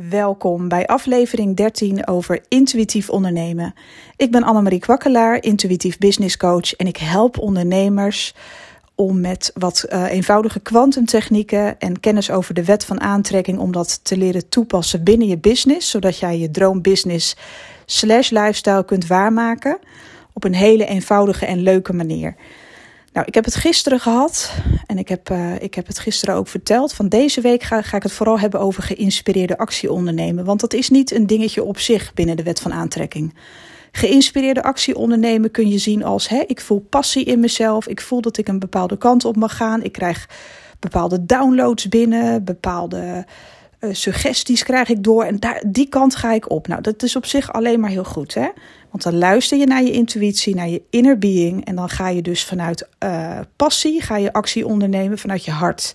Welkom bij aflevering 13 over intuïtief ondernemen. Ik ben Annemarie Kwakkelaar, intuïtief business coach en ik help ondernemers om met wat uh, eenvoudige kwantumtechnieken en kennis over de wet van aantrekking om dat te leren toepassen binnen je business, zodat jij je droombusiness slash lifestyle kunt waarmaken op een hele eenvoudige en leuke manier. Nou, ik heb het gisteren gehad en ik heb, uh, ik heb het gisteren ook verteld. Van deze week ga, ga ik het vooral hebben over geïnspireerde actie ondernemen. Want dat is niet een dingetje op zich binnen de wet van aantrekking. Geïnspireerde actie ondernemen kun je zien als: hè, ik voel passie in mezelf, ik voel dat ik een bepaalde kant op mag gaan, ik krijg bepaalde downloads binnen, bepaalde uh, suggesties krijg ik door en daar, die kant ga ik op. Nou, dat is op zich alleen maar heel goed. Hè? Want dan luister je naar je intuïtie, naar je inner being. En dan ga je dus vanuit uh, passie, ga je actie ondernemen vanuit je hart.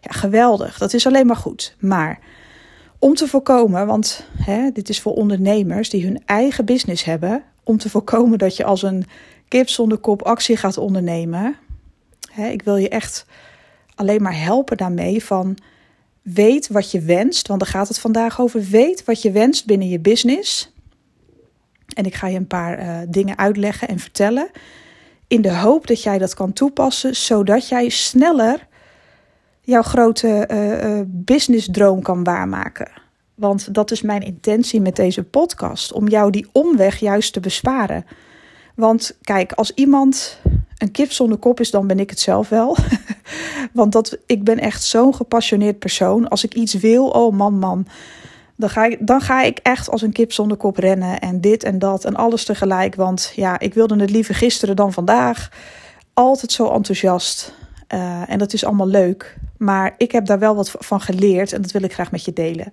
Ja, geweldig. Dat is alleen maar goed. Maar om te voorkomen, want hè, dit is voor ondernemers die hun eigen business hebben. Om te voorkomen dat je als een kip zonder kop actie gaat ondernemen. Hè, ik wil je echt alleen maar helpen daarmee van weet wat je wenst. Want daar gaat het vandaag over. Weet wat je wenst binnen je business. En ik ga je een paar uh, dingen uitleggen en vertellen. In de hoop dat jij dat kan toepassen, zodat jij sneller jouw grote uh, businessdroom kan waarmaken. Want dat is mijn intentie met deze podcast: om jou die omweg juist te besparen. Want kijk, als iemand een kip zonder kop is, dan ben ik het zelf wel. Want dat, ik ben echt zo'n gepassioneerd persoon. Als ik iets wil, oh man, man. Dan ga, ik, dan ga ik echt als een kip zonder kop rennen. En dit en dat en alles tegelijk. Want ja, ik wilde het liever gisteren dan vandaag. Altijd zo enthousiast. Uh, en dat is allemaal leuk. Maar ik heb daar wel wat van geleerd. En dat wil ik graag met je delen.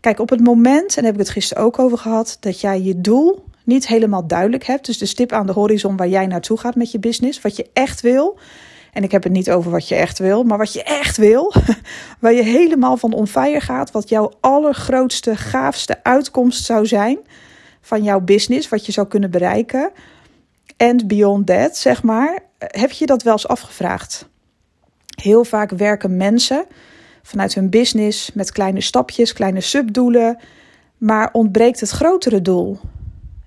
Kijk, op het moment, en daar heb ik het gisteren ook over gehad, dat jij je doel niet helemaal duidelijk hebt. Dus de stip aan de horizon waar jij naartoe gaat met je business. Wat je echt wil. En ik heb het niet over wat je echt wil, maar wat je echt wil. Waar je helemaal van on fire gaat. Wat jouw allergrootste, gaafste uitkomst zou zijn van jouw business. Wat je zou kunnen bereiken. En beyond that, zeg maar. Heb je dat wel eens afgevraagd? Heel vaak werken mensen vanuit hun business met kleine stapjes, kleine subdoelen. Maar ontbreekt het grotere doel.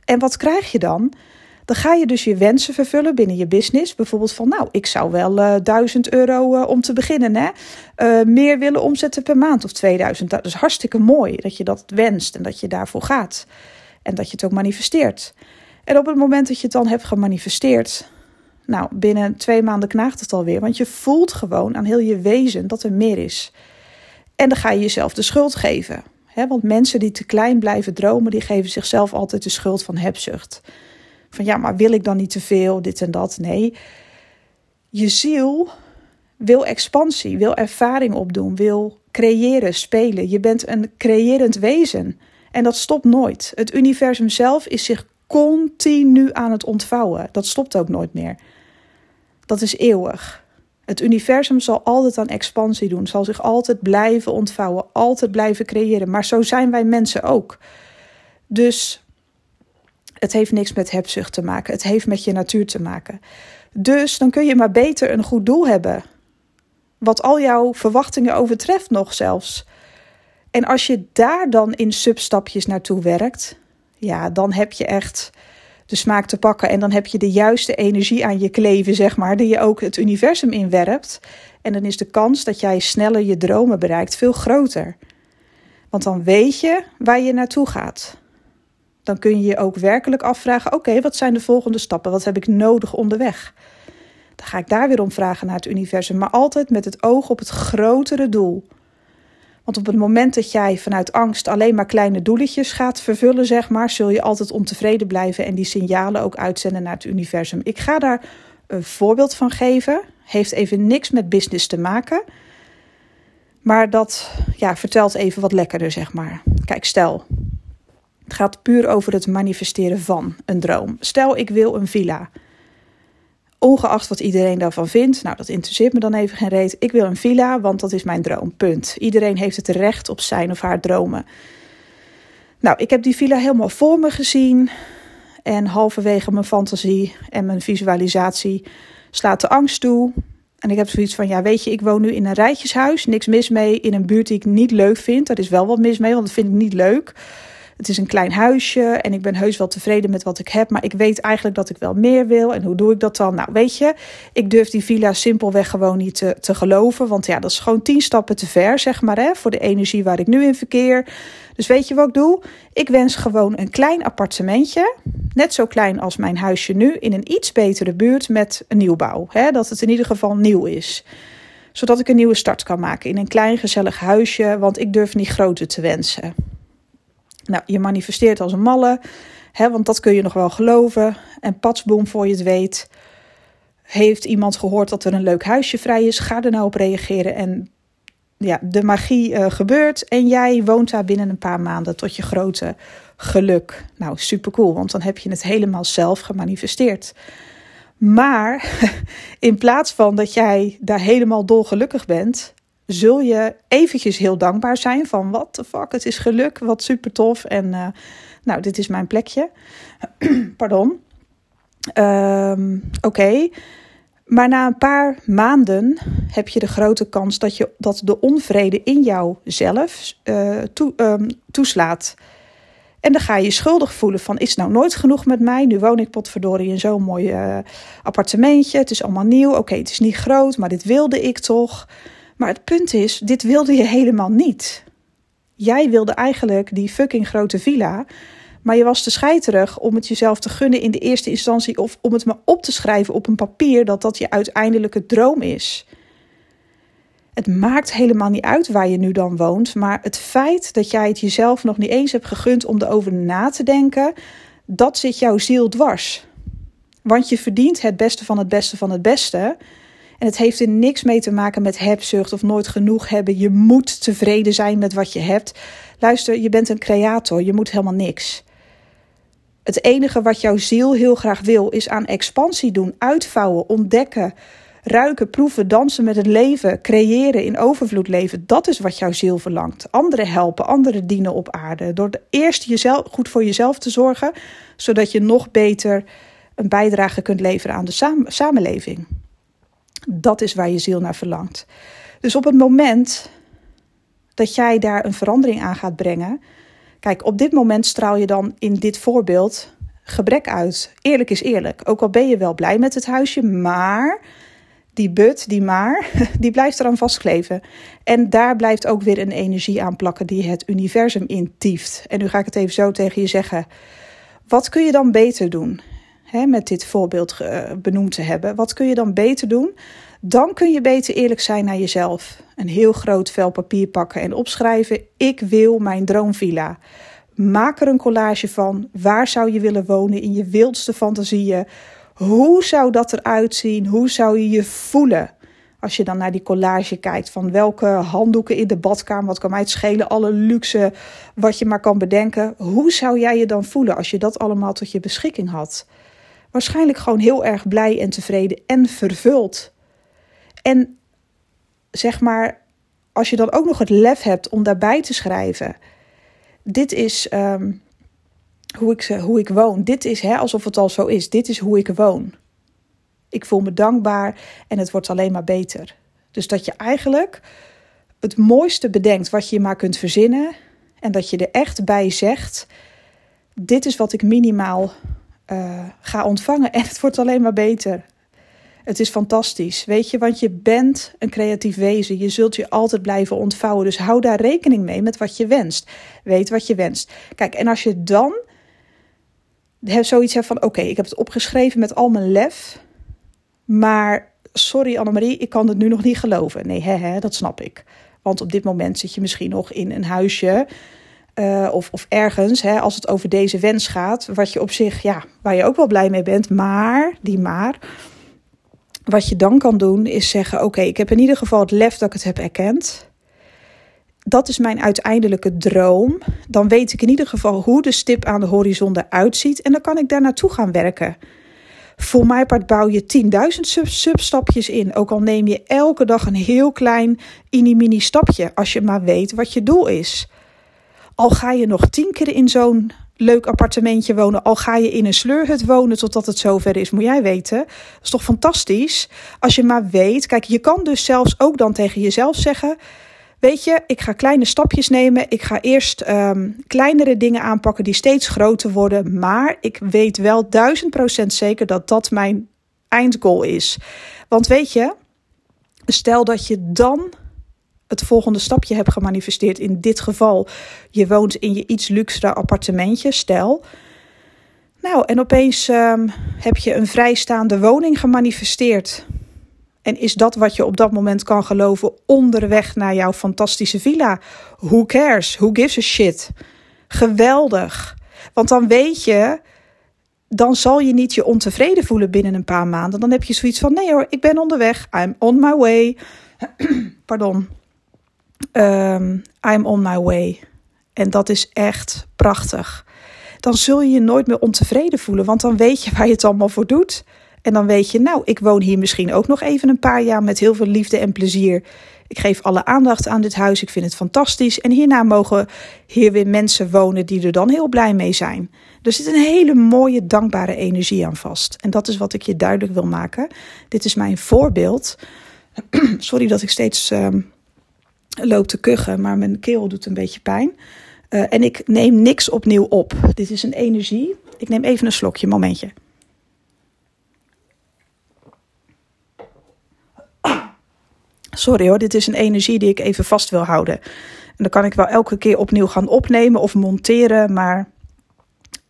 En wat krijg je dan? Dan ga je dus je wensen vervullen binnen je business. Bijvoorbeeld van, nou, ik zou wel uh, eh, 1000 euro uh, om te beginnen, hè? Uh, meer willen omzetten per maand of 2000. Dat is hartstikke mooi dat je dat wenst en dat je daarvoor gaat. En dat je het ook manifesteert. En op het moment dat je het dan hebt gemanifesteerd, nou, binnen twee maanden knaagt het alweer. Want je voelt gewoon aan heel je wezen dat er meer is. En dan ga je jezelf de schuld geven. Want mensen die te klein blijven dromen, die geven zichzelf altijd de schuld van hebzucht. Van ja, maar wil ik dan niet te veel, dit en dat? Nee. Je ziel wil expansie, wil ervaring opdoen, wil creëren, spelen. Je bent een creërend wezen. En dat stopt nooit. Het universum zelf is zich continu aan het ontvouwen. Dat stopt ook nooit meer. Dat is eeuwig. Het universum zal altijd aan expansie doen, zal zich altijd blijven ontvouwen, altijd blijven creëren. Maar zo zijn wij mensen ook. Dus het heeft niks met hebzucht te maken. Het heeft met je natuur te maken. Dus dan kun je maar beter een goed doel hebben. Wat al jouw verwachtingen overtreft nog zelfs. En als je daar dan in substapjes naartoe werkt, ja, dan heb je echt de smaak te pakken. En dan heb je de juiste energie aan je kleven, zeg maar, die je ook het universum inwerpt. En dan is de kans dat jij sneller je dromen bereikt veel groter. Want dan weet je waar je naartoe gaat dan kun je je ook werkelijk afvragen: oké, wat zijn de volgende stappen? Wat heb ik nodig onderweg? Dan ga ik daar weer om vragen naar het universum, maar altijd met het oog op het grotere doel. Want op het moment dat jij vanuit angst alleen maar kleine doeletjes gaat vervullen, zeg maar, zul je altijd ontevreden blijven en die signalen ook uitzenden naar het universum. Ik ga daar een voorbeeld van geven. Heeft even niks met business te maken. Maar dat ja, vertelt even wat lekkerder, zeg maar. Kijk, stel, het gaat puur over het manifesteren van een droom. Stel, ik wil een villa. Ongeacht wat iedereen daarvan vindt, nou dat interesseert me dan even geen reet. Ik wil een villa, want dat is mijn droom. Punt. Iedereen heeft het recht op zijn of haar dromen. Nou, ik heb die villa helemaal voor me gezien. En halverwege mijn fantasie en mijn visualisatie slaat de angst toe. En ik heb zoiets van, ja weet je, ik woon nu in een rijtjeshuis. Niks mis mee in een buurt die ik niet leuk vind. Daar is wel wat mis mee, want dat vind ik niet leuk. Het is een klein huisje en ik ben heus wel tevreden met wat ik heb. Maar ik weet eigenlijk dat ik wel meer wil. En hoe doe ik dat dan? Nou, weet je, ik durf die villa simpelweg gewoon niet te, geloven. Want ja, dat is gewoon tien stappen te ver, zeg maar, hè, voor de energie waar ik nu in verkeer. Dus weet je wat ik doe? Ik wens gewoon een klein appartementje. Net zo klein als mijn huisje nu. In een iets betere buurt met een nieuwbouw. Hè, dat het in ieder geval nieuw is zodat ik een nieuwe start kan maken in een klein gezellig huisje, want ik durf niet groter te wensen. Nou, je manifesteert als een malle, hè, want dat kun je nog wel geloven. En patsboom, voor je het weet, heeft iemand gehoord dat er een leuk huisje vrij is. Ga er nou op reageren en ja, de magie uh, gebeurt. En jij woont daar binnen een paar maanden tot je grote geluk. Nou, super cool, want dan heb je het helemaal zelf gemanifesteerd. Maar in plaats van dat jij daar helemaal dolgelukkig bent, zul je eventjes heel dankbaar zijn van wat the fuck, het is geluk, wat super tof en uh, nou, dit is mijn plekje. Pardon. Um, Oké. Maar na een paar maanden heb je de grote kans dat, je, dat de onvrede in jouzelf toe, um, toeslaat. En dan ga je je schuldig voelen van is het nou nooit genoeg met mij? Nu woon ik potverdorie in zo'n mooi uh, appartementje. Het is allemaal nieuw. Oké, het is niet groot, maar dit wilde ik toch. Maar het punt is, dit wilde je helemaal niet. Jij wilde eigenlijk die fucking grote villa, maar je was te scheiterig om het jezelf te gunnen in de eerste instantie of om het maar op te schrijven op een papier dat dat je uiteindelijke droom is. Het maakt helemaal niet uit waar je nu dan woont, maar het feit dat jij het jezelf nog niet eens hebt gegund om erover na te denken, dat zit jouw ziel dwars. Want je verdient het beste van het beste van het beste. En het heeft er niks mee te maken met hebzucht of nooit genoeg hebben. Je moet tevreden zijn met wat je hebt. Luister, je bent een creator, je moet helemaal niks. Het enige wat jouw ziel heel graag wil is aan expansie doen, uitvouwen, ontdekken, ruiken, proeven, dansen met het leven, creëren, in overvloed leven. Dat is wat jouw ziel verlangt. Anderen helpen, anderen dienen op aarde. Door eerst jezelf, goed voor jezelf te zorgen, zodat je nog beter een bijdrage kunt leveren aan de samenleving. Dat is waar je ziel naar verlangt. Dus op het moment dat jij daar een verandering aan gaat brengen. Kijk, op dit moment straal je dan in dit voorbeeld gebrek uit. Eerlijk is eerlijk. Ook al ben je wel blij met het huisje, maar die but, die maar, die blijft eraan vastkleven. En daar blijft ook weer een energie aan plakken die het universum intieft. En nu ga ik het even zo tegen je zeggen. Wat kun je dan beter doen? Met dit voorbeeld uh, benoemd te hebben. Wat kun je dan beter doen? Dan kun je beter eerlijk zijn naar jezelf. Een heel groot vel papier pakken en opschrijven: Ik wil mijn droomvilla. Maak er een collage van. Waar zou je willen wonen in je wildste fantasieën? Hoe zou dat eruit zien? Hoe zou je je voelen? Als je dan naar die collage kijkt van welke handdoeken in de badkamer, wat kan mij het schelen, alle luxe wat je maar kan bedenken. Hoe zou jij je dan voelen als je dat allemaal tot je beschikking had? Waarschijnlijk gewoon heel erg blij en tevreden en vervuld. En zeg maar, als je dan ook nog het lef hebt om daarbij te schrijven: Dit is um, hoe, ik, hoe ik woon. Dit is hè, alsof het al zo is. Dit is hoe ik woon. Ik voel me dankbaar en het wordt alleen maar beter. Dus dat je eigenlijk het mooiste bedenkt wat je maar kunt verzinnen. En dat je er echt bij zegt: Dit is wat ik minimaal uh, ga ontvangen. En het wordt alleen maar beter. Het is fantastisch, weet je, want je bent een creatief wezen. Je zult je altijd blijven ontvouwen. Dus hou daar rekening mee met wat je wenst. Weet wat je wenst. Kijk, en als je dan zoiets hebt van: oké, ik heb het opgeschreven met al mijn lef. Maar sorry Annemarie, ik kan het nu nog niet geloven. Nee, hè, hè, dat snap ik. Want op dit moment zit je misschien nog in een huisje uh, of, of ergens, hè, als het over deze wens gaat, wat je op zich, ja, waar je ook wel blij mee bent, maar, die maar, wat je dan kan doen is zeggen: Oké, ik heb in ieder geval het lef dat ik het heb erkend. Dat is mijn uiteindelijke droom. Dan weet ik in ieder geval hoe de stip aan de horizon eruit ziet en dan kan ik daar naartoe gaan werken. Voor mijn part bouw je 10.000 sub substapjes in. Ook al neem je elke dag een heel klein mini-mini stapje. Als je maar weet wat je doel is. Al ga je nog tien keer in zo'n leuk appartementje wonen, al ga je in een sleurhut wonen totdat het zover is, moet jij weten. Dat is toch fantastisch? Als je maar weet, kijk, je kan dus zelfs ook dan tegen jezelf zeggen: Weet je, ik ga kleine stapjes nemen. Ik ga eerst ehm, kleinere dingen aanpakken die steeds groter worden. Maar ik weet wel duizend procent zeker dat dat mijn eindgoal is. Want weet je, stel dat je dan het volgende stapje hebt gemanifesteerd. In dit geval, je woont in je iets luxere appartementje, stel. Nou, en opeens ehm, heb je een vrijstaande woning gemanifesteerd. En is dat wat je op dat moment kan geloven onderweg naar jouw fantastische villa? Who cares? Who gives a shit? Geweldig. Want dan weet je, dan zal je niet je ontevreden voelen binnen een paar maanden. Dan heb je zoiets van: nee hoor, ik ben onderweg. I'm on my way. Pardon. Um, I'm on my way. En dat is echt prachtig. Dan zul je je nooit meer ontevreden voelen, want dan weet je waar je het allemaal voor doet. En dan weet je, nou, ik woon hier misschien ook nog even een paar jaar met heel veel liefde en plezier. Ik geef alle aandacht aan dit huis. Ik vind het fantastisch. En hierna mogen hier weer mensen wonen die er dan heel blij mee zijn. Er zit een hele mooie, dankbare energie aan vast. En dat is wat ik je duidelijk wil maken. Dit is mijn voorbeeld. Sorry dat ik steeds uh, loop te kuchen, maar mijn keel doet een beetje pijn. Uh, en ik neem niks opnieuw op. Dit is een energie. Ik neem even een slokje, momentje. Sorry hoor, dit is een energie die ik even vast wil houden. En dan kan ik wel elke keer opnieuw gaan opnemen of monteren, maar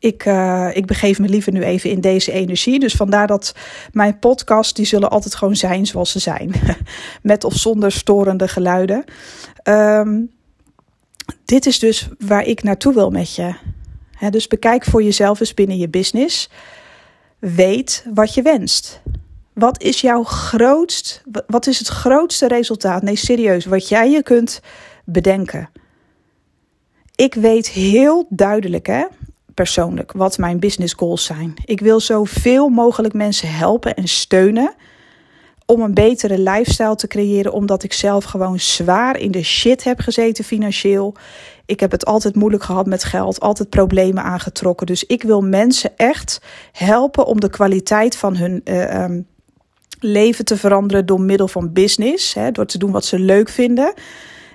ik, uh, ik begeef me liever nu even in deze energie. Dus vandaar dat mijn podcasts, die zullen altijd gewoon zijn zoals ze zijn. Met of zonder storende geluiden. Um, dit is dus waar ik naartoe wil met je. Dus bekijk voor jezelf eens binnen je business. Weet wat je wenst. Wat is jouw grootst, wat is het grootste resultaat? Nee, serieus, wat jij je kunt bedenken. Ik weet heel duidelijk, hè, persoonlijk, wat mijn business goals zijn. Ik wil zoveel mogelijk mensen helpen en steunen om een betere lifestyle te creëren, omdat ik zelf gewoon zwaar in de shit heb gezeten financieel. Ik heb het altijd moeilijk gehad met geld, altijd problemen aangetrokken. Dus ik wil mensen echt helpen om de kwaliteit van hun uh, um, leven te veranderen door middel van business. Hè, door te doen wat ze leuk vinden.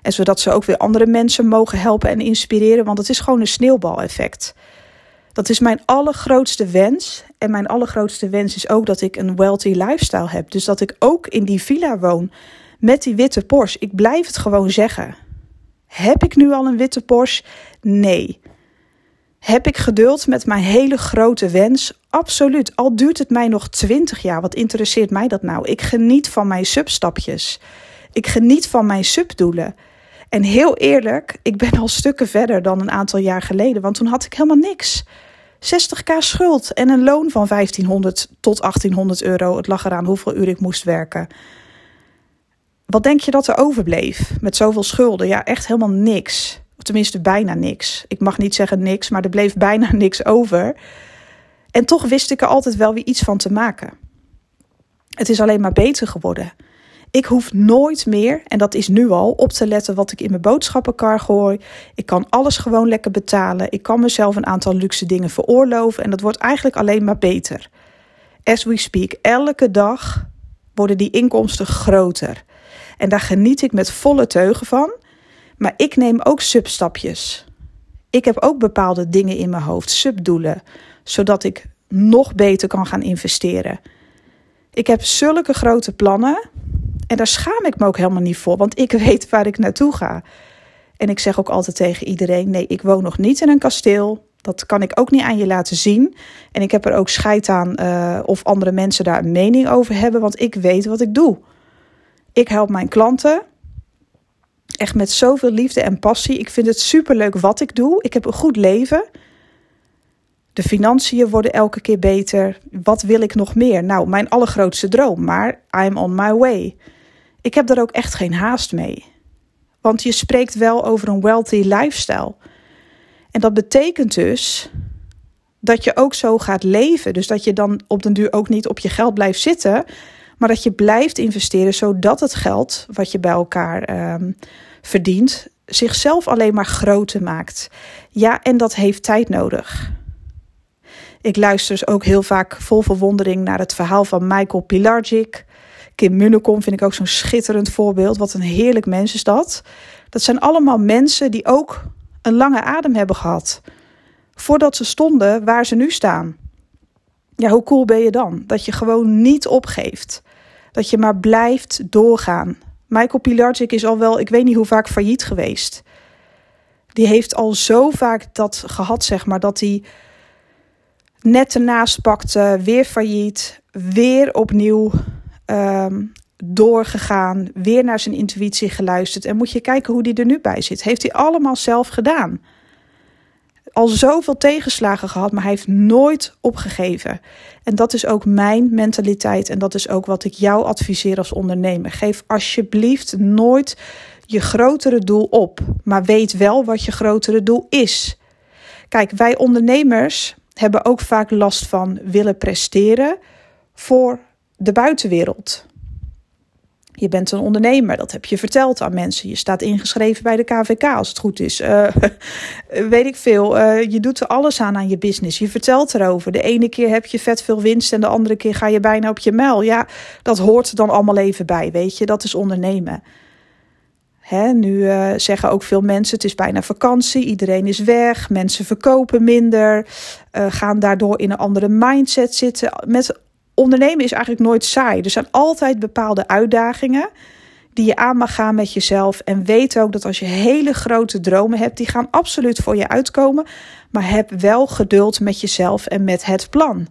En zodat ze ook weer andere mensen mogen helpen en inspireren. Want het is gewoon een sneeuwbaleffect. Dat is mijn allergrootste wens. En mijn allergrootste wens is ook dat ik een wealthy lifestyle heb. Dus dat ik ook in die villa woon met die witte Porsche. Ik blijf het gewoon zeggen. Heb ik nu al een witte Porsche? Nee. Heb ik geduld met mijn hele grote wens? Absoluut. Al duurt het mij nog twintig jaar, wat interesseert mij dat nou? Ik geniet van mijn substapjes. Ik geniet van mijn subdoelen. En heel eerlijk, ik ben al stukken verder dan een aantal jaar geleden, want toen had ik helemaal niks. 60k schuld en een loon van 1500 tot 1800 euro. Het lag eraan hoeveel uur ik moest werken. Wat denk je dat er overbleef met zoveel schulden? Ja, echt helemaal niks. Of tenminste, bijna niks. Ik mag niet zeggen niks, maar er bleef bijna niks over. En toch wist ik er altijd wel weer iets van te maken. Het is alleen maar beter geworden. Ik hoef nooit meer, en dat is nu al, op te letten wat ik in mijn boodschappenkar gooi. Ik kan alles gewoon lekker betalen. Ik kan mezelf een aantal luxe dingen veroorloven. En dat wordt eigenlijk alleen maar beter. As we speak, elke dag worden die inkomsten groter. En daar geniet ik met volle teugen van. Maar ik neem ook substapjes. Ik heb ook bepaalde dingen in mijn hoofd, subdoelen, zodat ik nog beter kan gaan investeren. Ik heb zulke grote plannen en daar schaam ik me ook helemaal niet voor, want ik weet waar ik naartoe ga. En ik zeg ook altijd tegen iedereen: nee, ik woon nog niet in een kasteel. Dat kan ik ook niet aan je laten zien. En ik heb er ook scheid aan uh, of andere mensen daar een mening over hebben, want ik weet wat ik doe. Ik help mijn klanten echt met zoveel liefde en passie. Ik vind het superleuk wat ik doe. Ik heb een goed leven. De financiën worden elke keer beter. Wat wil ik nog meer? Nou, mijn allergrootste droom, maar I'm on my way. Ik heb daar ook echt geen haast mee. Want je spreekt wel over een wealthy lifestyle. En dat betekent dus dat je ook zo gaat leven. Dus dat je dan op den duur ook niet op je geld blijft zitten, maar dat je blijft investeren zodat het geld wat je bij elkaar um, verdient zichzelf alleen maar groter maakt. Ja, en dat heeft tijd nodig. Ik luister dus ook heel vaak vol verwondering naar het verhaal van Michael Pilarczyk. Kim Munnekom vind ik ook zo'n schitterend voorbeeld. Wat een heerlijk mens is dat. Dat zijn allemaal mensen die ook een lange adem hebben gehad. Voordat ze stonden waar ze nu staan. Ja, hoe cool ben je dan? Dat je gewoon niet opgeeft. Dat je maar blijft doorgaan. Michael Pilarczyk is al wel, ik weet niet hoe vaak failliet geweest. Die heeft al zo vaak dat gehad, zeg maar, dat hij net ernaast pakte, weer failliet, weer opnieuw ehm, doorgegaan, weer naar zijn intuïtie geluisterd. En moet je kijken hoe die er nu bij zit. Heeft hij allemaal zelf gedaan. Al zoveel tegenslagen gehad, maar hij heeft nooit opgegeven. En dat is ook mijn mentaliteit en dat is ook wat ik jou adviseer als ondernemer. Geef alsjeblieft nooit je grotere doel op, maar weet wel wat je grotere doel is. Kijk, wij ondernemers hebben ook vaak last van willen presteren voor de buitenwereld. Je bent een ondernemer, dat heb je verteld aan mensen. Je staat ingeschreven bij de KVK als het goed is. Uh, weet ik veel. Uh, je doet er alles aan aan je business. Je vertelt erover. De ene keer heb je vet veel winst en de andere keer ga je bijna op je muil. Ja, dat hoort er dan allemaal even bij, weet je. Dat is ondernemen. Hè, nu uh, zeggen ook veel mensen: het is bijna vakantie, iedereen is weg, mensen verkopen minder, gaan daardoor in een andere mindset zitten. Met ondernemen is eigenlijk nooit saai. Er zijn altijd bepaalde uitdagingen die je aan mag gaan met jezelf. En weet ook dat als je hele grote dromen hebt, die gaan absoluut voor je uitkomen. Maar heb wel geduld met jezelf en met het plan.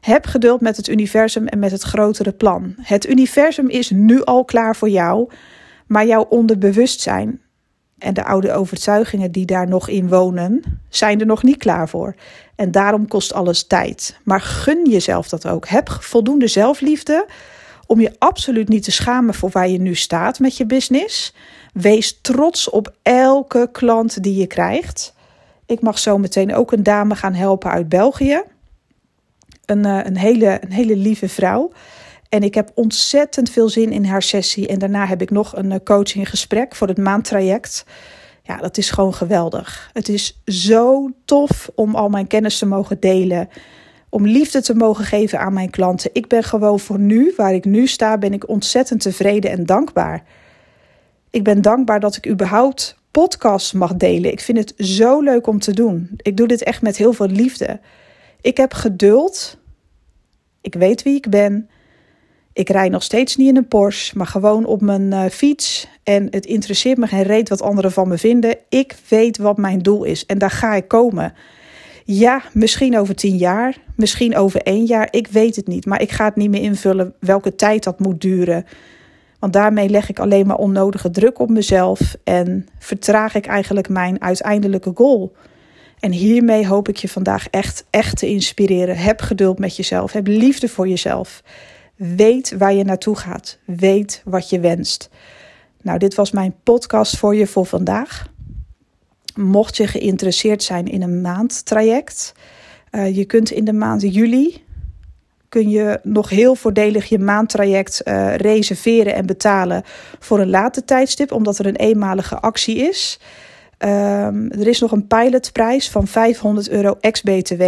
Heb geduld met het universum en met het grotere plan. Het universum is nu al klaar voor jou, maar jouw onderbewustzijn en de oude overtuigingen die daar nog in wonen, zijn er nog niet klaar voor. En daarom kost alles tijd. Maar gun jezelf dat ook. Heb voldoende zelfliefde om je absoluut niet te schamen voor waar je nu staat met je business. Wees trots op elke klant die je krijgt. Ik mag zo meteen ook een dame gaan helpen uit België. Een, eh, een, hele, een hele lieve vrouw. En ik heb ontzettend veel zin in haar sessie. En daarna heb ik nog een eh, coaching gesprek voor het maandtraject. Ja, dat is gewoon geweldig. Het is zo tof om al mijn kennis te mogen delen. Om liefde te mogen geven aan mijn klanten. Ik ben gewoon voor nu, waar ik nu sta, ben ik ontzettend tevreden en dankbaar. Ik ben dankbaar dat ik überhaupt podcasts mag delen. Ik vind het zo leuk om te doen. Ik doe dit echt met heel veel liefde. Ik heb geduld. Ik weet wie ik ben. Ik rij nog steeds niet in een Porsche, maar gewoon op mijn uh, fiets. En het interesseert me geen reet wat anderen van me vinden. Ik weet wat mijn doel is en daar ga ik komen. Ja, misschien over tien jaar, misschien over één jaar. Ik weet het niet, maar ik ga het niet meer invullen welke tijd dat moet duren. Want daarmee leg ik alleen maar onnodige druk op mezelf en vertraag ik eigenlijk mijn uiteindelijke goal. En hiermee hoop ik je vandaag echt, echt te inspireren. Heb geduld met jezelf. Heb liefde voor jezelf. Weet waar je naartoe gaat. Weet wat je wenst. Nou, dit was mijn podcast voor je voor vandaag. Mocht je geïnteresseerd zijn in een maandtraject, uh, je kunt in de maand juli kun je nog heel voordelig je maandtraject uh, reserveren en betalen voor een later tijdstip, omdat er een eenmalige actie is. Um, er is nog een pilotprijs van 500 euro ex-BTW.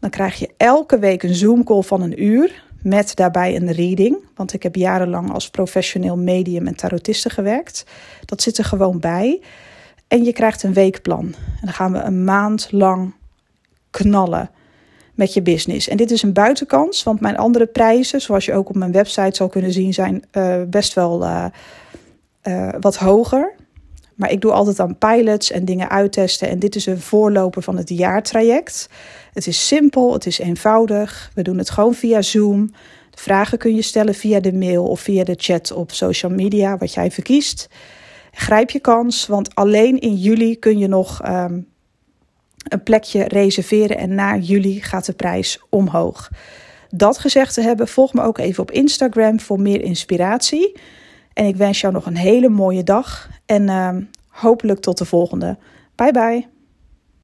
Dan krijg je elke week een Zoom-call van een uur met daarbij een reading. Want ik heb jarenlang als professioneel medium en tarotiste gewerkt. Dat zit er gewoon bij. En je krijgt een weekplan. En dan gaan we een maand lang knallen met je business. En dit is een buitenkans, want mijn andere prijzen, zoals je ook op mijn website zal kunnen zien, zijn uh, best wel uh, uh, wat hoger. Maar ik doe altijd aan pilots en dingen uittesten. En dit is een voorloper van het jaartraject. Het is simpel, het is eenvoudig. We doen het gewoon via Zoom. De vragen kun je stellen via de mail of via de chat op social media, wat jij verkiest. Grijp je kans, want alleen in juli kun je nog um, een plekje reserveren en na juli gaat de prijs omhoog. Dat gezegd te hebben, volg me ook even op Instagram voor meer inspiratie. En ik wens jou nog een hele mooie dag en uh, hopelijk tot de volgende. Bye bye.